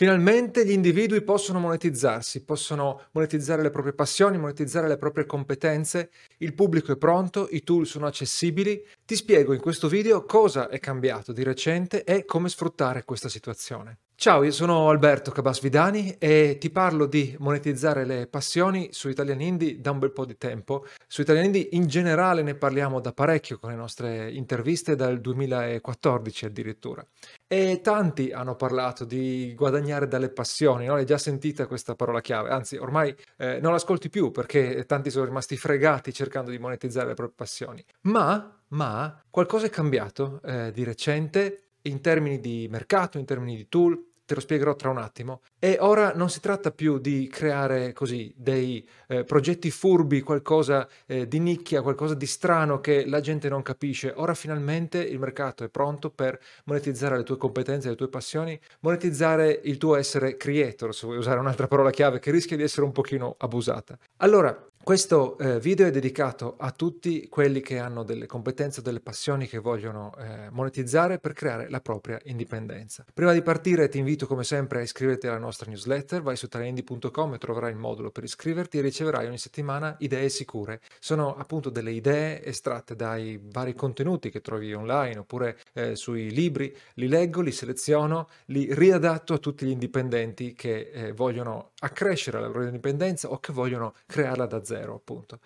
Finalmente gli individui possono monetizzarsi, possono monetizzare le proprie passioni, monetizzare le proprie competenze, il pubblico è pronto, i tool sono accessibili. Ti spiego in questo video cosa è cambiato di recente e come sfruttare questa situazione. Ciao, io sono Alberto Cabasvidani e ti parlo di monetizzare le passioni su Italian Indie da un bel po' di tempo. Su Italian Indie in generale ne parliamo da parecchio con le nostre interviste dal 2014 addirittura. E tanti hanno parlato di guadagnare dalle passioni, no? L'hai già sentita questa parola chiave, anzi ormai eh, non l'ascolti più perché tanti sono rimasti fregati cercando di monetizzare le proprie passioni. Ma, ma qualcosa è cambiato eh, di recente in termini di mercato, in termini di tool, te lo spiegherò tra un attimo. E ora non si tratta più di creare così dei eh, progetti furbi, qualcosa eh, di nicchia, qualcosa di strano che la gente non capisce. Ora finalmente il mercato è pronto per monetizzare le tue competenze, le tue passioni, monetizzare il tuo essere creator, se vuoi usare un'altra parola chiave che rischia di essere un pochino abusata. Allora, questo eh, video è dedicato a tutti quelli che hanno delle competenze o delle passioni che vogliono eh, monetizzare per creare la propria indipendenza. Prima di partire ti invito come sempre a iscriverti alla nostra newsletter, vai su talenti.com e troverai il modulo per iscriverti e riceverai ogni settimana idee sicure. Sono appunto delle idee estratte dai vari contenuti che trovi online oppure eh, sui libri, li leggo, li seleziono, li riadatto a tutti gli indipendenti che eh, vogliono accrescere la loro indipendenza o che vogliono crearla da zero appunto.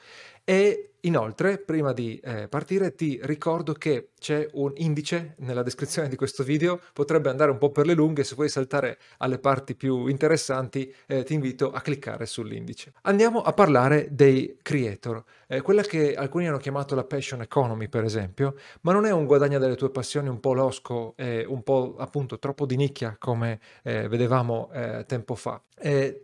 E inoltre, prima di eh, partire, ti ricordo che c'è un indice nella descrizione di questo video, potrebbe andare un po' per le lunghe, se vuoi saltare alle parti più interessanti eh, ti invito a cliccare sull'indice. Andiamo a parlare dei creator, eh, quella che alcuni hanno chiamato la passion economy per esempio, ma non è un guadagno delle tue passioni un po' losco un po' appunto troppo di nicchia come eh, vedevamo eh, tempo fa.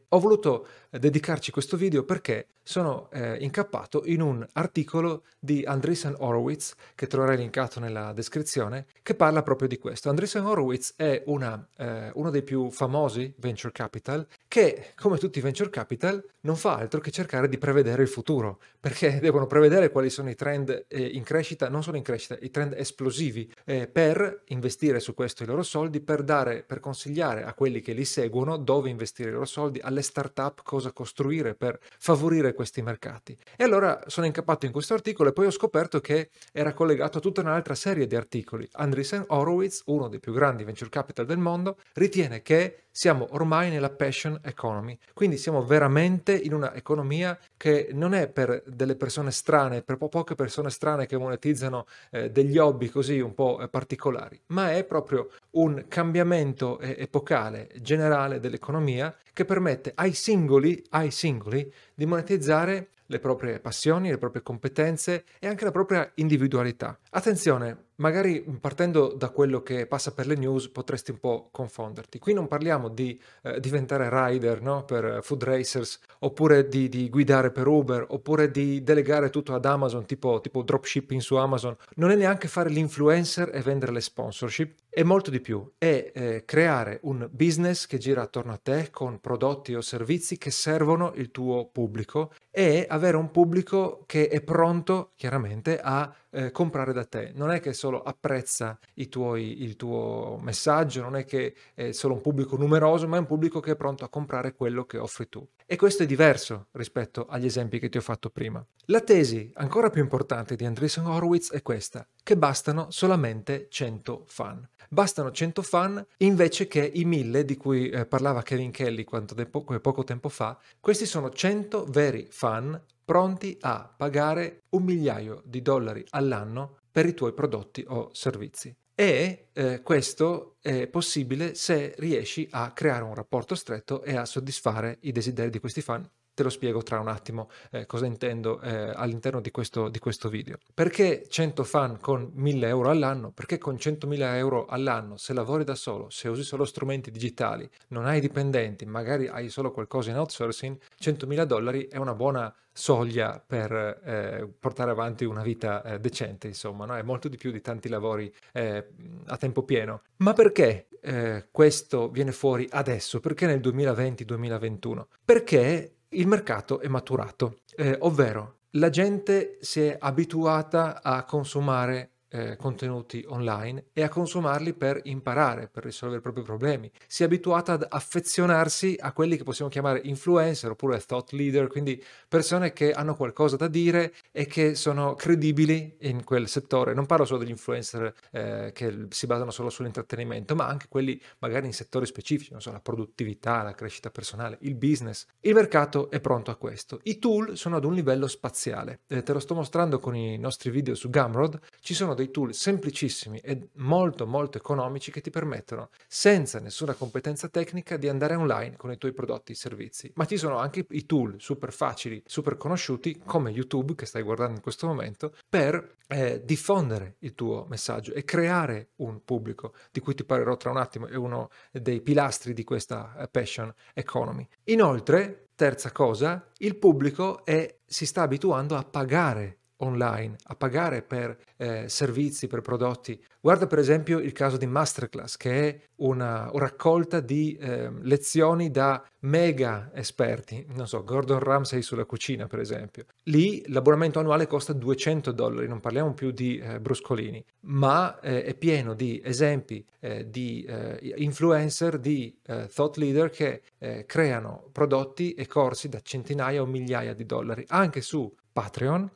ho voluto dedicarci questo video perché sono eh, incappato in un articolo di Andreessen Horowitz, che troverai linkato nella descrizione, che parla proprio di questo. Andreessen Horowitz è una, eh, uno dei più famosi venture capital che, come tutti i venture capital, non fa altro che cercare di prevedere il futuro, perché devono prevedere quali sono i trend eh, in crescita, non solo in crescita, i trend esplosivi, eh, per investire su questo i loro soldi, per dare, per consigliare a quelli che li seguono dove investire i loro soldi, alle start-up cosa costruire per favorire questi mercati. E allora sono incappato in questo articolo e poi ho scoperto che era collegato a tutta un'altra serie di articoli. Andreessen Horowitz, uno dei più grandi venture capital del mondo, ritiene che siamo ormai nella passion economy, quindi siamo veramente in una economia che non è per delle persone strane, per po- poche persone strane che monetizzano eh, degli hobby così un po' eh, particolari, ma è proprio un cambiamento eh, epocale generale dell'economia che permette ai singoli, ai singoli di monetizzare le proprie passioni, le proprie competenze e anche la propria individualità. Attenzione, magari partendo da quello che passa per le news potresti un po' confonderti. Qui non parliamo di eh, diventare rider no? per food racers, oppure di, di, guidare per Uber, oppure di delegare tutto ad Amazon, tipo, tipo dropshipping su Amazon. Non è neanche fare l'influencer e vendere le sponsorship, è molto di più. È eh, creare un business che gira attorno a te con prodotti o servizi che servono il tuo pubblico e avere un pubblico che è pronto chiaramente a eh, comprare da te. Non è che solo apprezza tuoi, il tuo messaggio, non è che è solo un pubblico numeroso, ma è un pubblico che è pronto a comprare quello che offri tu. E questo è diverso rispetto agli esempi che ti ho fatto prima. La tesi ancora più importante di Andreessen Horowitz è questa, che bastano solamente 100 fan. Bastano 100 fan invece che i 1000 di cui eh, parlava Kevin Kelly tempo, poco tempo fa. Questi sono 100 veri fan pronti a pagare un migliaio di dollari all'anno per i tuoi prodotti o servizi. E eh, questo è possibile se riesci a creare un rapporto stretto e a soddisfare i desideri di questi fan Te lo spiego tra un attimo eh, cosa intendo eh, all'interno di questo, di questo, video. Perché 100 fan con 1000 euro all'anno? Perché con 100.000 euro all'anno, se lavori da solo, se usi solo strumenti digitali, non hai dipendenti, magari hai solo qualcosa in outsourcing, 100.000 dollari è una buona soglia per eh, portare avanti una vita eh, decente, insomma, no? è molto di più di tanti lavori eh, a tempo pieno. Ma perché eh, questo viene fuori adesso? Perché nel 2020-2021? Perché il mercato è maturato, eh, ovvero la gente si è abituata a consumare eh, contenuti online e a consumarli per imparare, per risolvere i propri problemi. Si è abituata ad affezionarsi a quelli che possiamo chiamare influencer oppure thought leader, quindi persone che hanno qualcosa da dire e che sono credibili in quel settore. Non parlo solo degli influencer eh, che si basano solo sull'intrattenimento, ma anche quelli magari in settori specifici, non so, la produttività, la crescita personale, il business. Il mercato è pronto a questo. I tool sono ad un livello spaziale. Eh, te lo sto mostrando con i nostri video su Gumroad. Ci sono dei tool semplicissimi e molto molto economici che ti permettono, senza nessuna competenza tecnica, di andare online con i tuoi prodotti e servizi. Ma ci sono anche i tool super facili, super conosciuti, come YouTube, che stai guardando in questo momento, per eh, diffondere il tuo messaggio e creare un pubblico, di cui ti parlerò tra un attimo, è uno dei pilastri di questa eh, passion economy. Inoltre, terza cosa, il pubblico è, si sta abituando a pagare online, a pagare per eh, servizi, per prodotti. Guarda per esempio il caso di Masterclass, che è una raccolta di eh, lezioni da mega esperti, non so, Gordon Ramsay sulla cucina per esempio. Lì l'abbonamento annuale costa 200 dollari, non parliamo più di eh, bruscolini, ma eh, è pieno di esempi eh, di eh, influencer, di thought leader che creano prodotti e corsi da centinaia o migliaia di dollari, anche su Patreon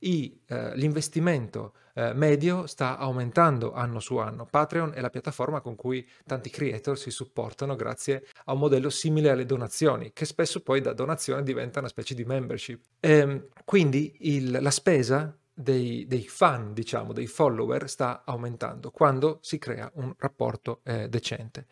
i, eh, l'investimento eh, medio sta aumentando anno su anno. Patreon è la piattaforma con cui tanti creator si supportano grazie a un modello simile alle donazioni, che spesso poi da donazione diventa una specie di membership. E, ehm, quindi il, la spesa dei, dei, fan, diciamo, dei follower sta aumentando quando si crea un rapporto eh, decente.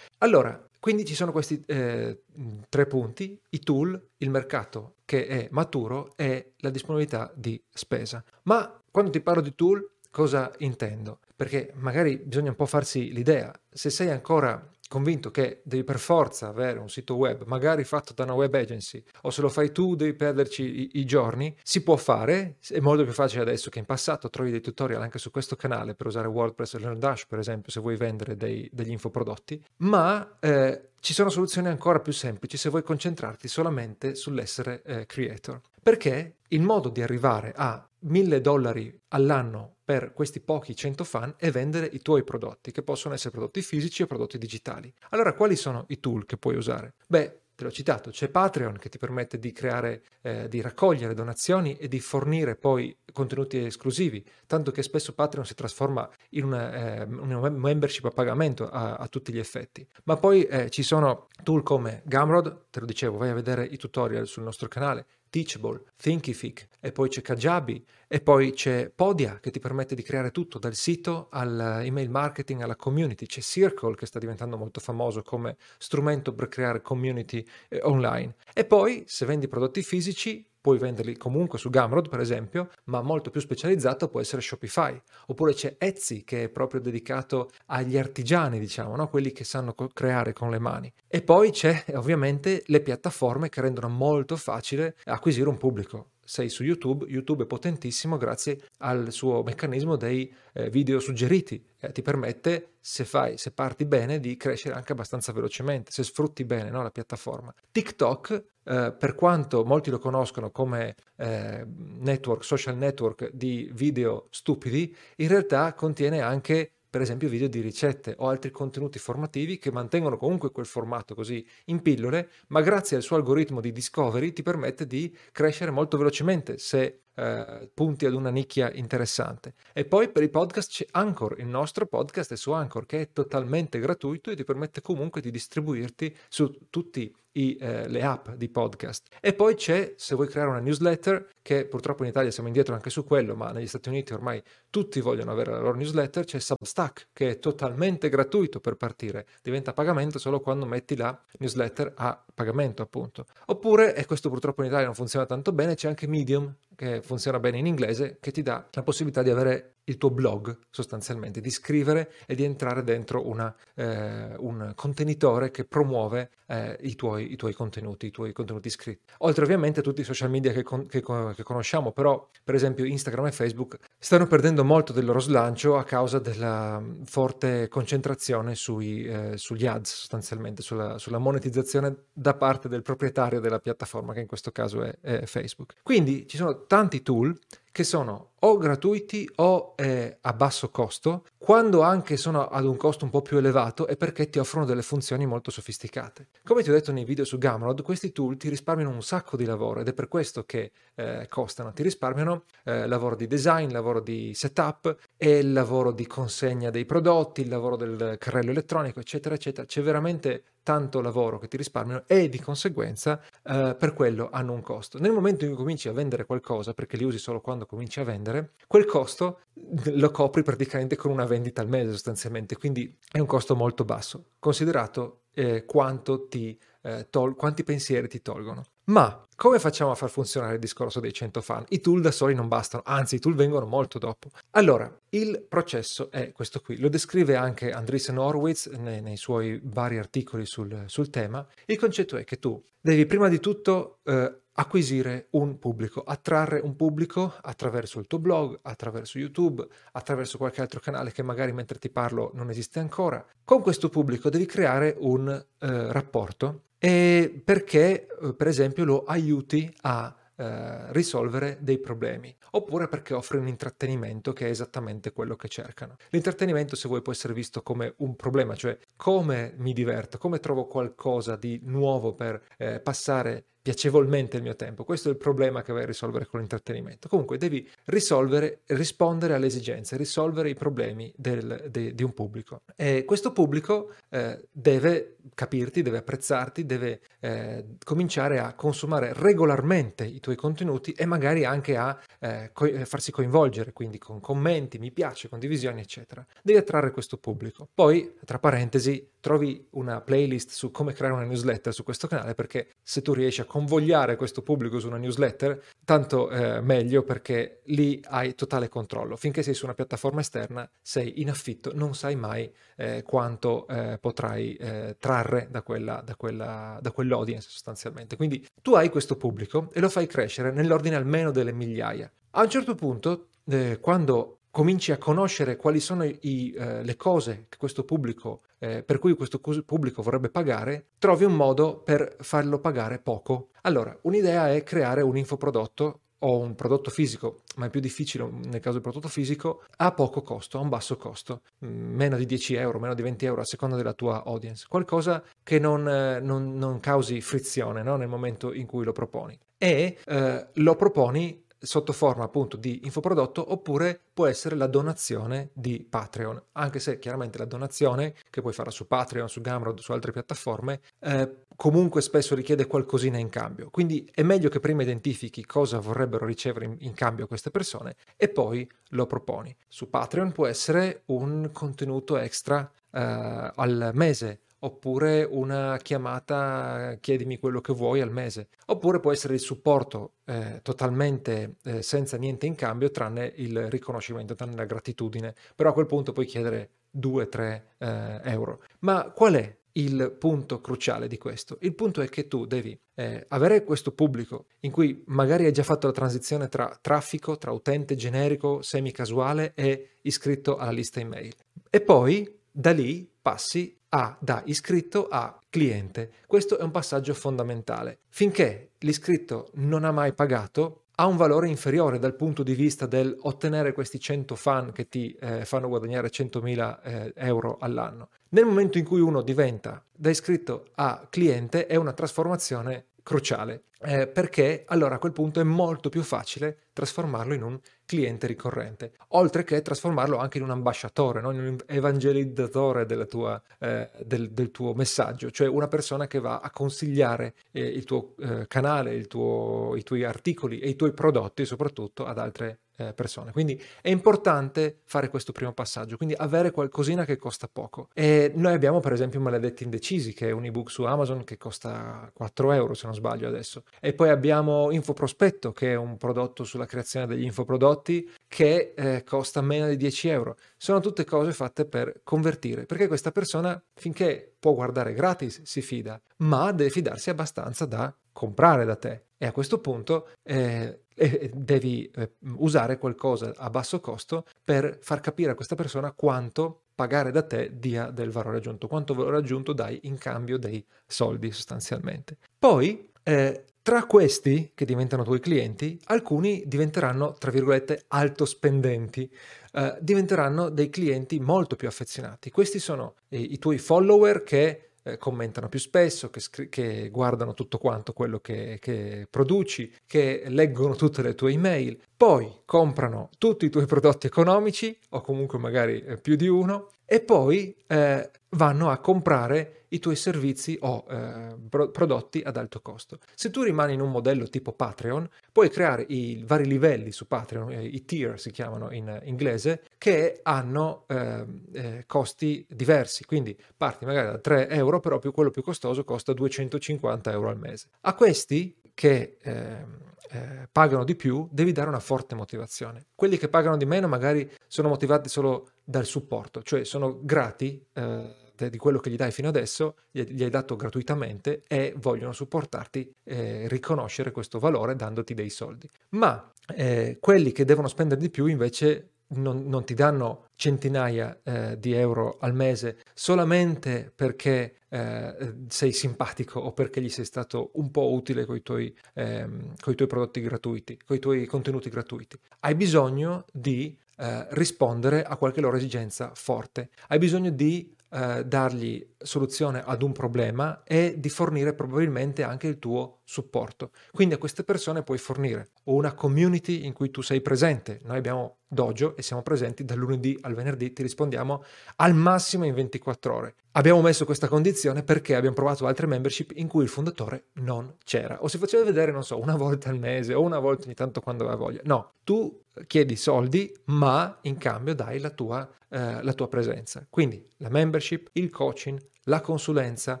Allora, quindi ci sono questi eh, tre punti, i tool, il mercato che è maturo e la disponibilità di spesa. Ma quando ti parlo di tool, cosa intendo? Perché magari bisogna un po' farsi l'idea. Se sei ancora convinto che devi per forza avere un sito web, magari fatto da una web agency, o se lo fai tu devi perderci i, i, giorni, si può fare, è molto più facile adesso che in passato, trovi dei tutorial anche su questo canale per usare WordPress e LearnDash, per esempio, se vuoi vendere dei, degli infoprodotti, ma eh, ci sono soluzioni ancora più semplici se vuoi concentrarti solamente sull'essere eh, creator. Perché il modo di arrivare a 1000 dollari all'anno per questi pochi 100 fan è vendere i tuoi prodotti, che possono essere prodotti fisici o prodotti digitali. Allora, quali sono i tool che puoi usare? Beh, te l'ho citato, c'è Patreon che ti permette di creare, eh, di raccogliere donazioni e di fornire poi contenuti esclusivi, tanto che spesso Patreon si trasforma in una, eh, una membership a pagamento a, a, tutti gli effetti. Ma poi eh, ci sono tool come Gumroad, te lo dicevo, vai a vedere i tutorial sul nostro canale, Teachable, Thinkific e poi c'è Kajabi e poi c'è Podia che ti permette di creare tutto dal sito all'email marketing alla community, c'è Circle che sta diventando molto famoso come strumento per creare community eh, online. E poi se vendi prodotti fisici puoi venderli comunque su Gumroad per esempio, ma molto più specializzato può essere Shopify. Oppure c'è Etsy che è proprio dedicato agli artigiani, diciamo, no? quelli che sanno co- creare con le mani. E poi c'è ovviamente le piattaforme che rendono molto facile acquisire un pubblico sei su YouTube, YouTube è potentissimo grazie al suo meccanismo dei eh, video suggeriti. Eh, ti permette, se fai, se parti bene, di crescere anche abbastanza velocemente, se sfrutti bene no, la piattaforma. TikTok, eh, per quanto molti lo conoscono come eh, network, social network di video stupidi, in realtà contiene anche per esempio video di ricette o altri contenuti formativi che mantengono comunque quel formato così in pillole, ma grazie al suo algoritmo di discovery ti permette di crescere molto velocemente se eh, punti ad una nicchia interessante. E poi per i podcast c'è Anchor, il nostro podcast è su Anchor che è totalmente gratuito e ti permette comunque di distribuirti su tutti i, eh, le app di podcast. E poi c'è, se vuoi creare una newsletter, che purtroppo in Italia siamo indietro anche su quello, ma negli Stati Uniti ormai tutti vogliono avere la loro newsletter, c'è Substack, che è totalmente gratuito per partire, diventa pagamento solo quando metti la newsletter a pagamento, appunto. Oppure, e questo purtroppo in Italia non funziona tanto bene, c'è anche Medium, che funziona bene in inglese, che ti dà la possibilità di avere il tuo blog sostanzialmente, di scrivere e di entrare dentro una, eh, un contenitore che promuove eh, i, tuoi, i, tuoi, contenuti, i tuoi contenuti scritti. Oltre ovviamente a tutti i social media che, con, che, che, conosciamo, però per esempio Instagram e Facebook stanno perdendo molto del loro slancio a causa della forte concentrazione sui, eh, sugli ads sostanzialmente, sulla, sulla, monetizzazione da parte del proprietario della piattaforma che in questo caso è, è Facebook. Quindi ci sono tanti tool che sono o gratuiti o eh, a basso costo, quando anche sono ad un costo un po' più elevato è perché ti offrono delle funzioni molto sofisticate. Come ti ho detto nei video su Gumroad, questi tool ti risparmiano un sacco di lavoro ed è per questo che eh, costano. Ti risparmiano eh, lavoro di design, lavoro di setup e il lavoro di consegna dei prodotti, il lavoro del carrello elettronico, eccetera, eccetera. C'è veramente tanto lavoro che ti risparmiano e di conseguenza eh, per quello hanno un costo. Nel momento in cui cominci a vendere qualcosa, perché li usi solo quando cominci a vendere, quel costo lo copri praticamente con una vendita al mese sostanzialmente, quindi è un costo molto basso, considerato eh, quanto ti, eh, tol- quanti pensieri ti tolgono. Ma come facciamo a far funzionare il discorso dei 100 fan? I tool da soli non bastano, anzi i tool vengono molto dopo. Allora, il processo è questo qui, lo descrive anche Andreessen Horowitz nei, nei suoi vari articoli sul, sul, tema. Il concetto è che tu devi prima di tutto eh, acquisire un pubblico, attrarre un pubblico attraverso il tuo blog, attraverso YouTube, attraverso qualche altro canale che magari mentre ti parlo non esiste ancora. Con questo pubblico devi creare un eh, rapporto e perché, eh, per esempio, lo aiuti a eh, risolvere dei problemi, oppure perché offre un intrattenimento che è esattamente quello che cercano. L'intrattenimento, se vuoi, può essere visto come un problema, cioè come mi diverto, come trovo qualcosa di nuovo per eh, passare piacevolmente il mio tempo. Questo è il problema che vai a risolvere con l'intrattenimento. Comunque devi risolvere, rispondere alle esigenze, risolvere i problemi del, de, di un pubblico. E questo pubblico eh, deve capirti, deve apprezzarti, deve eh, cominciare a consumare regolarmente i tuoi contenuti e magari anche a eh, co- eh, farsi coinvolgere, quindi con commenti, mi piace, condivisioni, eccetera. Devi attrarre questo pubblico. Poi, tra parentesi, trovi una playlist su come creare una newsletter su questo canale perché se tu riesci a convogliare questo pubblico su una newsletter, tanto eh, meglio perché lì hai totale controllo. Finché sei su una piattaforma esterna, sei in affitto, non sai mai eh, quanto eh, potrai eh, trarre da, quella, da, quella, da quell'audience sostanzialmente. Quindi tu hai questo pubblico e lo fai crescere nell'ordine almeno delle migliaia. A un certo punto, eh, quando cominci a conoscere quali sono i, eh, le cose pubblico, eh, per cui questo pubblico vorrebbe pagare, trovi un modo per farlo pagare poco. Allora, un'idea è creare un infoprodotto o un prodotto fisico, ma è più difficile nel caso del prodotto fisico, a poco costo, a un basso costo, mm, meno di 10 euro, meno di 20 euro a seconda della tua audience, qualcosa che non, eh, non, non causi frizione no? nel momento in cui lo proponi. E eh, lo proponi sotto forma appunto di infoprodotto oppure può essere la donazione di Patreon, anche se chiaramente la donazione che puoi fare su Patreon, su Gumroad, su altre piattaforme, eh, comunque spesso richiede qualcosina in cambio. Quindi è meglio che prima identifichi cosa vorrebbero ricevere in, in cambio queste persone e poi lo proponi. Su Patreon può essere un contenuto extra eh, al mese oppure una chiamata chiedimi quello che vuoi al mese, oppure può essere il supporto eh, totalmente eh, senza niente in cambio tranne il riconoscimento, tranne la gratitudine, però a quel punto puoi chiedere 2-3 eh, euro. Ma qual è il punto cruciale di questo? Il punto è che tu devi eh, avere questo pubblico in cui magari hai già fatto la transizione tra traffico, tra utente generico, semi-casuale e iscritto alla lista email. E poi da lì passi a, da iscritto a cliente. Questo è un passaggio fondamentale. Finché l'iscritto non ha mai pagato, ha un valore inferiore dal punto di vista del ottenere questi 100 fan che ti eh, fanno guadagnare 100.000 eh, euro all'anno. Nel momento in cui uno diventa da iscritto a cliente è una trasformazione cruciale, eh, perché allora a quel punto è molto più facile trasformarlo in un cliente ricorrente, oltre che trasformarlo anche in un ambasciatore, no? in un evangelizzatore tua, eh, del, del, tuo messaggio, cioè una persona che va a consigliare eh, il tuo eh, canale, il tuo, i tuoi articoli e i tuoi prodotti soprattutto ad altre eh, persone. Quindi è importante fare questo primo passaggio, quindi avere qualcosina che costa poco. E noi abbiamo per esempio Maledetti Indecisi, che è un ebook su Amazon che costa 4 euro se non sbaglio adesso. E poi abbiamo Infoprospetto, che è un prodotto sulla creazione degli infoprodotti che eh, costa meno di 10 euro. Sono tutte cose fatte per convertire, perché questa persona finché può guardare gratis si fida, ma deve fidarsi abbastanza da comprare da te. E a questo punto eh, e devi eh, usare qualcosa a basso costo per far capire a questa persona quanto pagare da te dia del valore aggiunto, quanto valore aggiunto dai in cambio dei soldi sostanzialmente. Poi eh, Tra questi, che diventano tuoi clienti, alcuni diventeranno, tra virgolette, alto spendenti, eh, diventeranno dei clienti molto più affezionati. Questi sono i, i tuoi follower che eh, commentano più spesso, che, scri- che, guardano tutto quanto quello che, che produci, che leggono tutte le tue email, poi comprano tutti i tuoi prodotti economici o comunque magari eh, più di uno e poi eh, vanno a comprare i tuoi servizi o eh, pro- prodotti ad alto costo. Se tu rimani in un modello tipo Patreon, puoi creare i vari livelli su Patreon, eh, i tier si chiamano in inglese, che hanno ehm, eh, costi diversi. Quindi parti magari da 3 euro, però più quello più costoso costa 250 euro al mese. A questi che ehm, eh, pagano di più, devi dare una forte motivazione. Quelli che pagano di meno magari sono motivati solo dal supporto, cioè sono grati eh, di quello che gli dai fino adesso, gli, hai dato gratuitamente e vogliono supportarti e riconoscere questo valore dandoti dei soldi. Ma eh, quelli che devono spendere di più invece non, non ti danno centinaia eh, di euro al mese solamente perché eh, sei simpatico o perché gli sei stato un po' utile con i tuoi, ehm, tuoi prodotti gratuiti, con i tuoi contenuti gratuiti. Hai bisogno di eh, rispondere a qualche loro esigenza forte. Hai bisogno di eh, dargli soluzione ad un problema e di fornire probabilmente anche il tuo supporto. Quindi a queste persone puoi fornire una community in cui tu sei presente. Noi abbiamo Dojo e siamo presenti dal lunedì al venerdì, ti rispondiamo al massimo in 24 ore. Abbiamo messo questa condizione perché abbiamo provato altre membership in cui il fondatore non c'era o si faceva vedere, non so, una volta al mese o una volta ogni tanto quando aveva voglia. No, tu chiedi soldi, ma in cambio dai la tua, eh, la tua presenza. Quindi la membership, il coaching, la consulenza,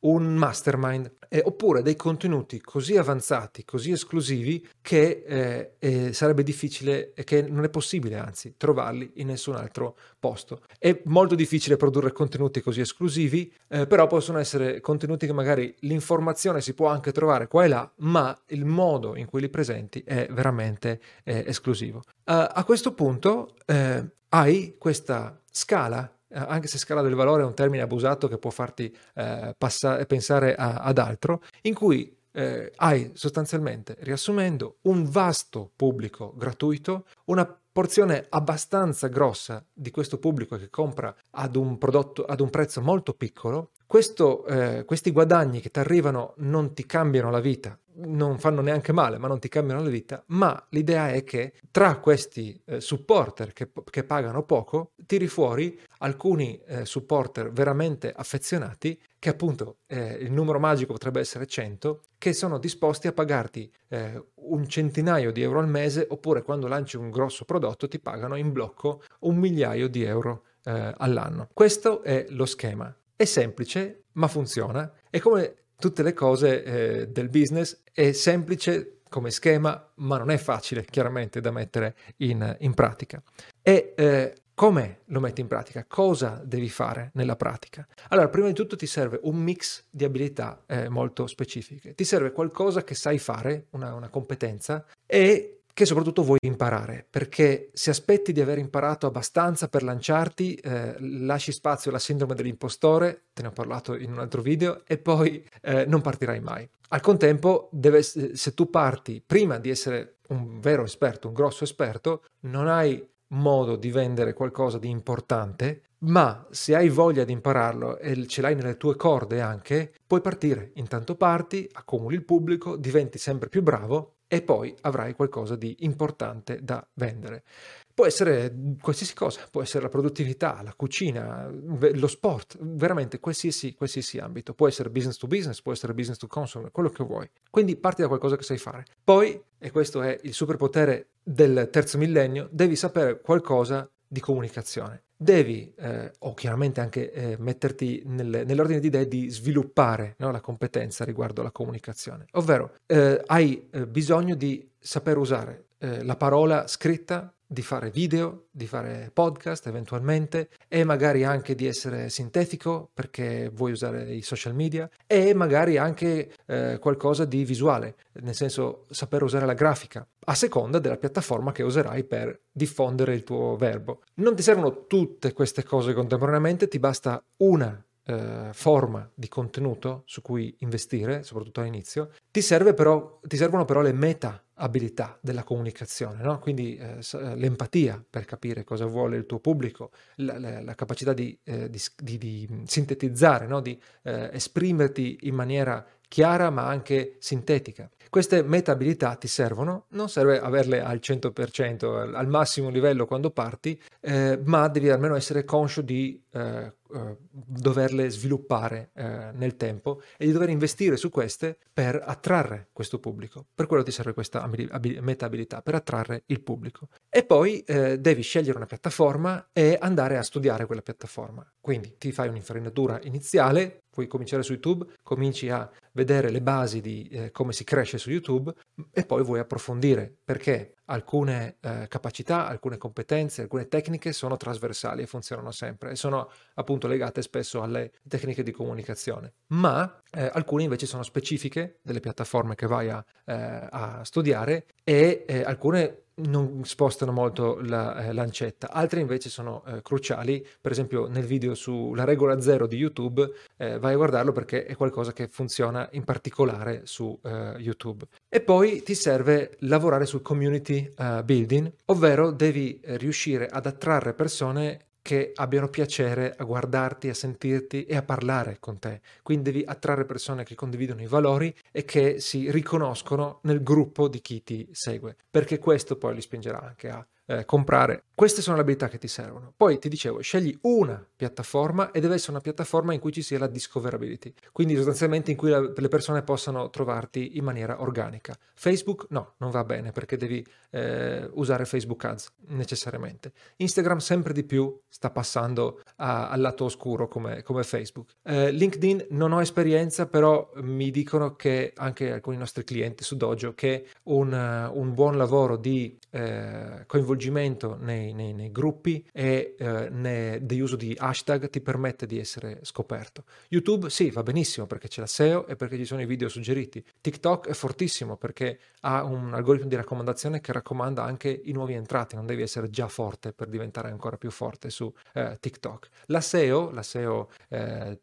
un mastermind, eh, oppure dei contenuti così avanzati, così esclusivi che eh, eh, sarebbe difficile, e che non è possibile anzi trovarli in nessun altro posto. È molto difficile produrre contenuti così esclusivi, eh, però possono essere contenuti che magari l'informazione si può anche trovare qua e là, ma il modo in cui li presenti è veramente eh, esclusivo. Uh, a questo punto eh, hai questa scala eh, anche se scala del valore è un termine abusato che può farti eh, passa- pensare a- ad altro, in cui eh, hai sostanzialmente, riassumendo, un vasto pubblico gratuito, una porzione abbastanza grossa di questo pubblico che compra ad un prodotto ad un prezzo molto piccolo, questo, eh, questi guadagni che ti arrivano non ti cambiano la vita, non fanno neanche male, ma non ti cambiano la vita, ma l'idea è che tra questi eh, supporter che, che, pagano poco, tiri fuori alcuni eh, supporter veramente affezionati, che appunto eh, il numero magico potrebbe essere 100, che sono disposti a pagarti eh, un centinaio di euro al mese, oppure quando lanci un grosso prodotto ti pagano in blocco un migliaio di euro eh, all'anno. Questo è lo schema. È semplice, ma funziona. È come tutte le cose eh, del business è semplice come schema, ma non è facile chiaramente da mettere in, in pratica. E eh, come lo metti in pratica? Cosa devi fare nella pratica? Allora, prima di tutto ti serve un mix di abilità eh, molto specifiche. Ti serve qualcosa che sai fare, una, una competenza, e che soprattutto vuoi imparare, perché se aspetti di aver imparato abbastanza per lanciarti, eh, lasci spazio alla sindrome dell'impostore, te ne ho parlato in un altro video, e poi eh, non partirai mai. Al contempo, deve, se tu parti prima di essere un vero esperto, un grosso esperto, non hai modo di vendere qualcosa di importante, ma se hai voglia di impararlo e ce l'hai nelle tue corde anche, puoi partire. Intanto parti, accumuli il pubblico, diventi sempre più bravo e poi avrai qualcosa di importante da vendere. Può essere qualsiasi cosa, può essere la produttività, la cucina, lo sport, veramente qualsiasi, qualsiasi ambito. Può essere business to business, può essere business to consumer, quello che vuoi. Quindi parti da qualcosa che sai fare. Poi, e questo è il superpotere del terzo millennio, devi sapere qualcosa di comunicazione devi, eh, o chiaramente anche eh, metterti nel, nell'ordine di idee di sviluppare no, la competenza riguardo alla comunicazione, ovvero eh, hai eh, bisogno di saper usare eh, la parola scritta di fare video, di fare podcast eventualmente e magari anche di essere sintetico perché vuoi usare i social media e magari anche eh, qualcosa di visuale, nel senso saper usare la grafica a seconda della piattaforma che userai per diffondere il tuo verbo. Non ti servono tutte queste cose contemporaneamente, ti basta una eh, forma di contenuto su cui investire, soprattutto all'inizio, ti, serve però, ti servono però le meta abilità della comunicazione, no? quindi eh, eh, l'empatia per capire cosa vuole il tuo pubblico, la, la, la capacità di, eh, di, di, di sintetizzare, no? di eh, esprimerti in maniera chiara ma anche sintetica. Queste meta abilità ti servono, non serve averle al 100%, al massimo livello quando parti, eh, ma devi almeno essere conscio di eh, doverle sviluppare eh, nel tempo e di dover investire su queste per attrarre questo pubblico. Per quello ti serve questa abil- meta abilità, per attrarre il pubblico. E poi eh, devi scegliere una piattaforma e andare a studiare quella piattaforma. Quindi ti fai un'infarinatura iniziale, puoi cominciare su YouTube, cominci a vedere le basi di eh, come si cresce su YouTube e poi vuoi approfondire perché alcune eh, capacità, alcune competenze, alcune tecniche sono trasversali e funzionano sempre e sono appunto legate spesso alle tecniche di comunicazione, ma eh, alcune invece sono specifiche delle piattaforme che vai a, eh, a studiare e eh, alcune non spostano molto la eh, lancetta, altre invece sono eh, cruciali, per esempio nel video sulla regola zero di YouTube eh, vai a guardarlo perché è qualcosa che funziona in particolare su eh, YouTube. E poi ti serve lavorare sul community eh, building, ovvero devi eh, riuscire ad attrarre persone che abbiano piacere a guardarti, a sentirti e a parlare con te. Quindi devi attrarre persone che condividono i valori e che si riconoscono nel gruppo di chi ti segue, perché questo poi li spingerà anche a eh, comprare. Queste sono le abilità che ti servono. Poi ti dicevo, scegli una piattaforma e deve essere una piattaforma in cui ci sia la discoverability, quindi sostanzialmente in cui la, le persone possano trovarti in maniera organica. Facebook no, non va bene perché devi eh, usare Facebook Ads necessariamente. Instagram sempre di più sta passando a, al lato oscuro come, come Facebook. Eh, LinkedIn non ho esperienza, però mi dicono che anche alcuni nostri clienti su Dojo che un, un buon lavoro di eh, coinvolgimento nei, nei, nei gruppi e eh, ne, di hashtag ti permette di essere scoperto. YouTube sì, va benissimo perché c'è la SEO e perché ci sono i video suggeriti. TikTok è fortissimo perché ha un algoritmo di raccomandazione che raccomanda anche i nuovi entrati, non devi essere già forte per diventare ancora più forte su eh, TikTok. La SEO, la SEO eh,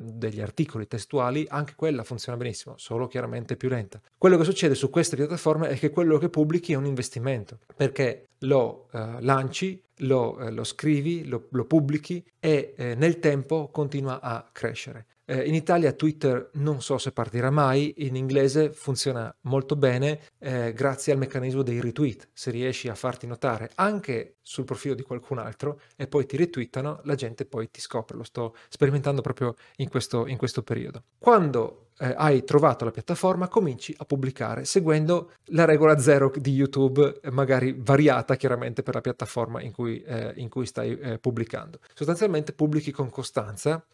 degli articoli testuali, anche quella funziona benissimo, solo chiaramente più lenta. Quello che succede su queste piattaforme è che quello che pubblichi è un investimento, perché lo eh, lanci, lo, eh, lo, scrivi, lo, lo pubblichi e eh, nel tempo continua a crescere. Eh, in Italia Twitter non so se partirà mai, in inglese funziona molto bene eh, grazie al meccanismo dei retweet. Se riesci a farti notare anche sul profilo di qualcun altro e poi ti retweetano, la gente poi ti scopre. Lo sto sperimentando proprio in questo, in questo periodo. Quando eh, hai trovato la piattaforma, cominci a pubblicare seguendo la regola zero di YouTube, magari variata chiaramente per la piattaforma in cui, eh, in cui stai eh, pubblicando. Sostanzialmente pubblichi con costanza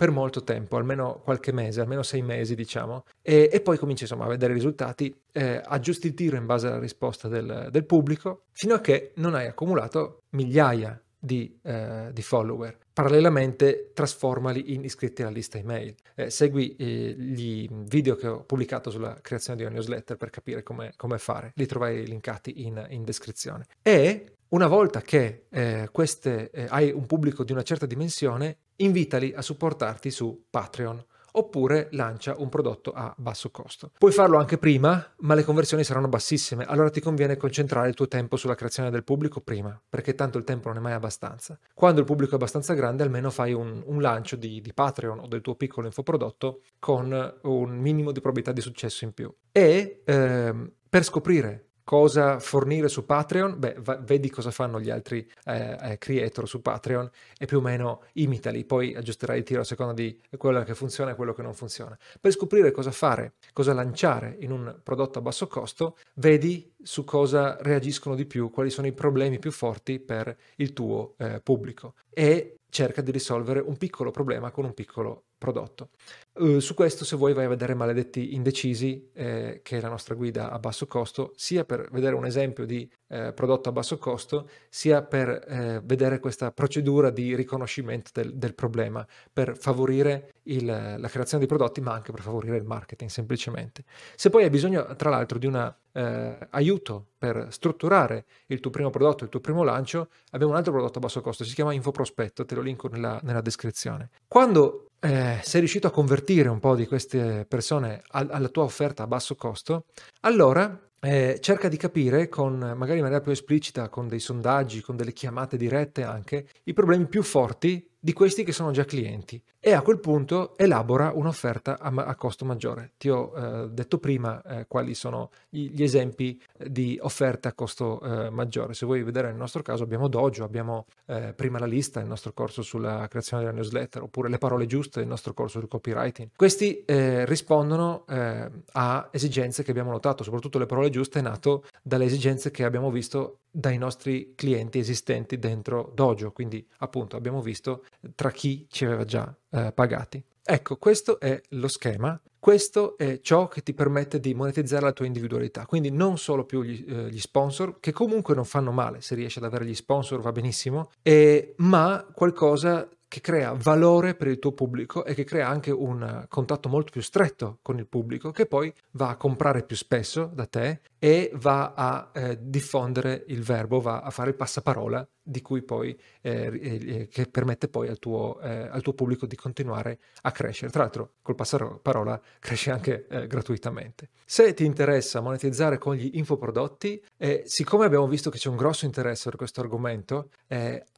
per molto tempo, almeno qualche mese, almeno sei mesi diciamo, e, e poi cominci insomma a vedere i risultati, eh, aggiusti il tiro in base alla risposta del, del, pubblico, fino a che non hai accumulato migliaia di, eh, di follower. Parallelamente trasformali in iscritti alla lista email. Eh, segui eh, gli video che ho pubblicato sulla creazione di una newsletter per capire come, fare, li trovai linkati in, in descrizione. E una volta che eh, queste, eh, hai un pubblico di una certa dimensione, invitali a supportarti su Patreon oppure lancia un prodotto a basso costo. Puoi farlo anche prima, ma le conversioni saranno bassissime, allora ti conviene concentrare il tuo tempo sulla creazione del pubblico prima, perché tanto il tempo non è mai abbastanza. Quando il pubblico è abbastanza grande, almeno fai un, un lancio di, di Patreon o del tuo piccolo infoprodotto con un minimo di probabilità di successo in più. E ehm, per scoprire cosa fornire su Patreon, beh, va, vedi cosa fanno gli altri eh, eh, creator su Patreon e più o meno imitali, poi aggiusterai il tiro a seconda di quello che funziona e quello che non funziona. Per scoprire cosa fare, cosa lanciare in un prodotto a basso costo, vedi su cosa reagiscono di più, quali sono i problemi più forti per il tuo eh, pubblico e cerca di risolvere un piccolo problema con un piccolo prodotto. Uh, su questo, se vuoi, vai a vedere Maledetti Indecisi, eh, che è la nostra guida a basso costo, sia per vedere un esempio di eh, prodotto a basso costo, sia per eh, vedere questa procedura di riconoscimento del, del problema, per favorire il, la creazione di prodotti, ma anche per favorire il marketing semplicemente. Se poi hai bisogno, tra l'altro, di un eh, aiuto per strutturare il tuo primo prodotto, il tuo primo lancio, abbiamo un altro prodotto a basso costo, si chiama Infoprospetto, te lo linko nella, nella descrizione. Quando eh, sei riuscito a convertire un po' di queste persone alla tua offerta a basso costo, allora eh, cerca di capire con magari in maniera più esplicita, con dei sondaggi, con delle chiamate dirette anche, i problemi più forti di questi che sono già clienti e a quel punto elabora un'offerta a, a costo maggiore. Ti ho eh, detto prima eh, quali sono gli, gli, esempi di offerte a costo eh, maggiore. Se vuoi vedere nel nostro caso abbiamo Dojo, abbiamo eh, prima la lista, il nostro corso sulla creazione della newsletter, oppure le parole giuste, il nostro corso sul copywriting. Questi eh, rispondono eh, a esigenze che abbiamo notato, soprattutto le parole giuste è nato dalle esigenze che abbiamo visto dai nostri clienti esistenti dentro Dojo, quindi appunto abbiamo visto tra chi ci aveva già eh, pagati. Ecco, questo è lo schema, questo è ciò che ti permette di monetizzare la tua individualità, quindi non solo più gli, eh, gli sponsor, che comunque non fanno male, se riesci ad avere gli sponsor va benissimo, eh, ma qualcosa che crea valore per il tuo pubblico e che crea anche un contatto molto più stretto con il pubblico che poi va a comprare più spesso da te e va a eh, diffondere il verbo, va a fare il passaparola di cui poi eh, eh, che permette poi al tuo, eh, al tuo, pubblico di continuare a crescere. Tra l'altro col passaparola cresce anche eh, gratuitamente. Se ti interessa monetizzare con gli infoprodotti, eh, siccome abbiamo visto che c'è un grosso interesse per questo argomento,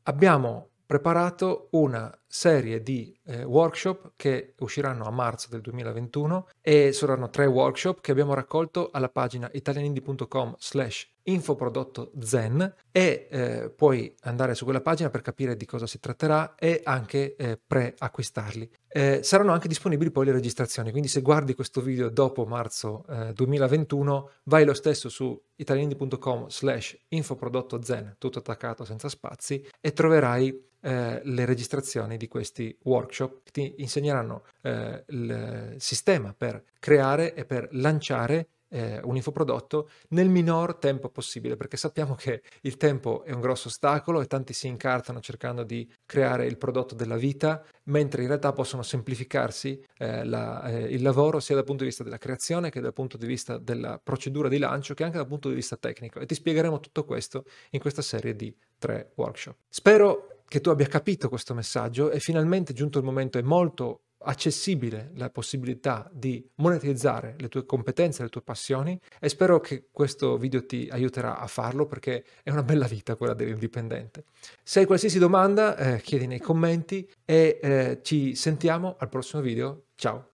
abbiamo preparato una serie di eh, workshop che usciranno a marzo del 2021 e saranno tre workshop che abbiamo raccolto alla pagina italianindi.com slash infoprodotto zen e eh, puoi andare su quella pagina per capire di cosa si tratterà e anche eh, pre-acquistarli. Eh, saranno anche disponibili poi le registrazioni, quindi se guardi questo video dopo marzo 2021 eh, vai lo stesso su italianindi.com slash infoprodotto zen, tutto attaccato senza spazi e troverai eh, le registrazioni di questi workshop ti insegneranno eh, il sistema per creare e per lanciare eh, un infoprodotto nel minor tempo possibile, perché sappiamo che il tempo è un grosso ostacolo e tanti si incartano cercando di creare il prodotto della vita, mentre in realtà possono semplificarsi eh, la, eh, il lavoro sia dal punto di vista della creazione che dal punto di vista della procedura di lancio che anche dal punto di vista tecnico. E ti spiegheremo tutto questo in questa serie di tre workshop. Spero che tu abbia capito questo messaggio e finalmente giunto il momento è molto accessibile la possibilità di monetizzare le tue competenze, le tue passioni e spero che questo video ti aiuterà a farlo perché è una bella vita quella dell'indipendente. Se hai qualsiasi domanda eh, chiedi nei commenti e eh, ci sentiamo al prossimo video. Ciao!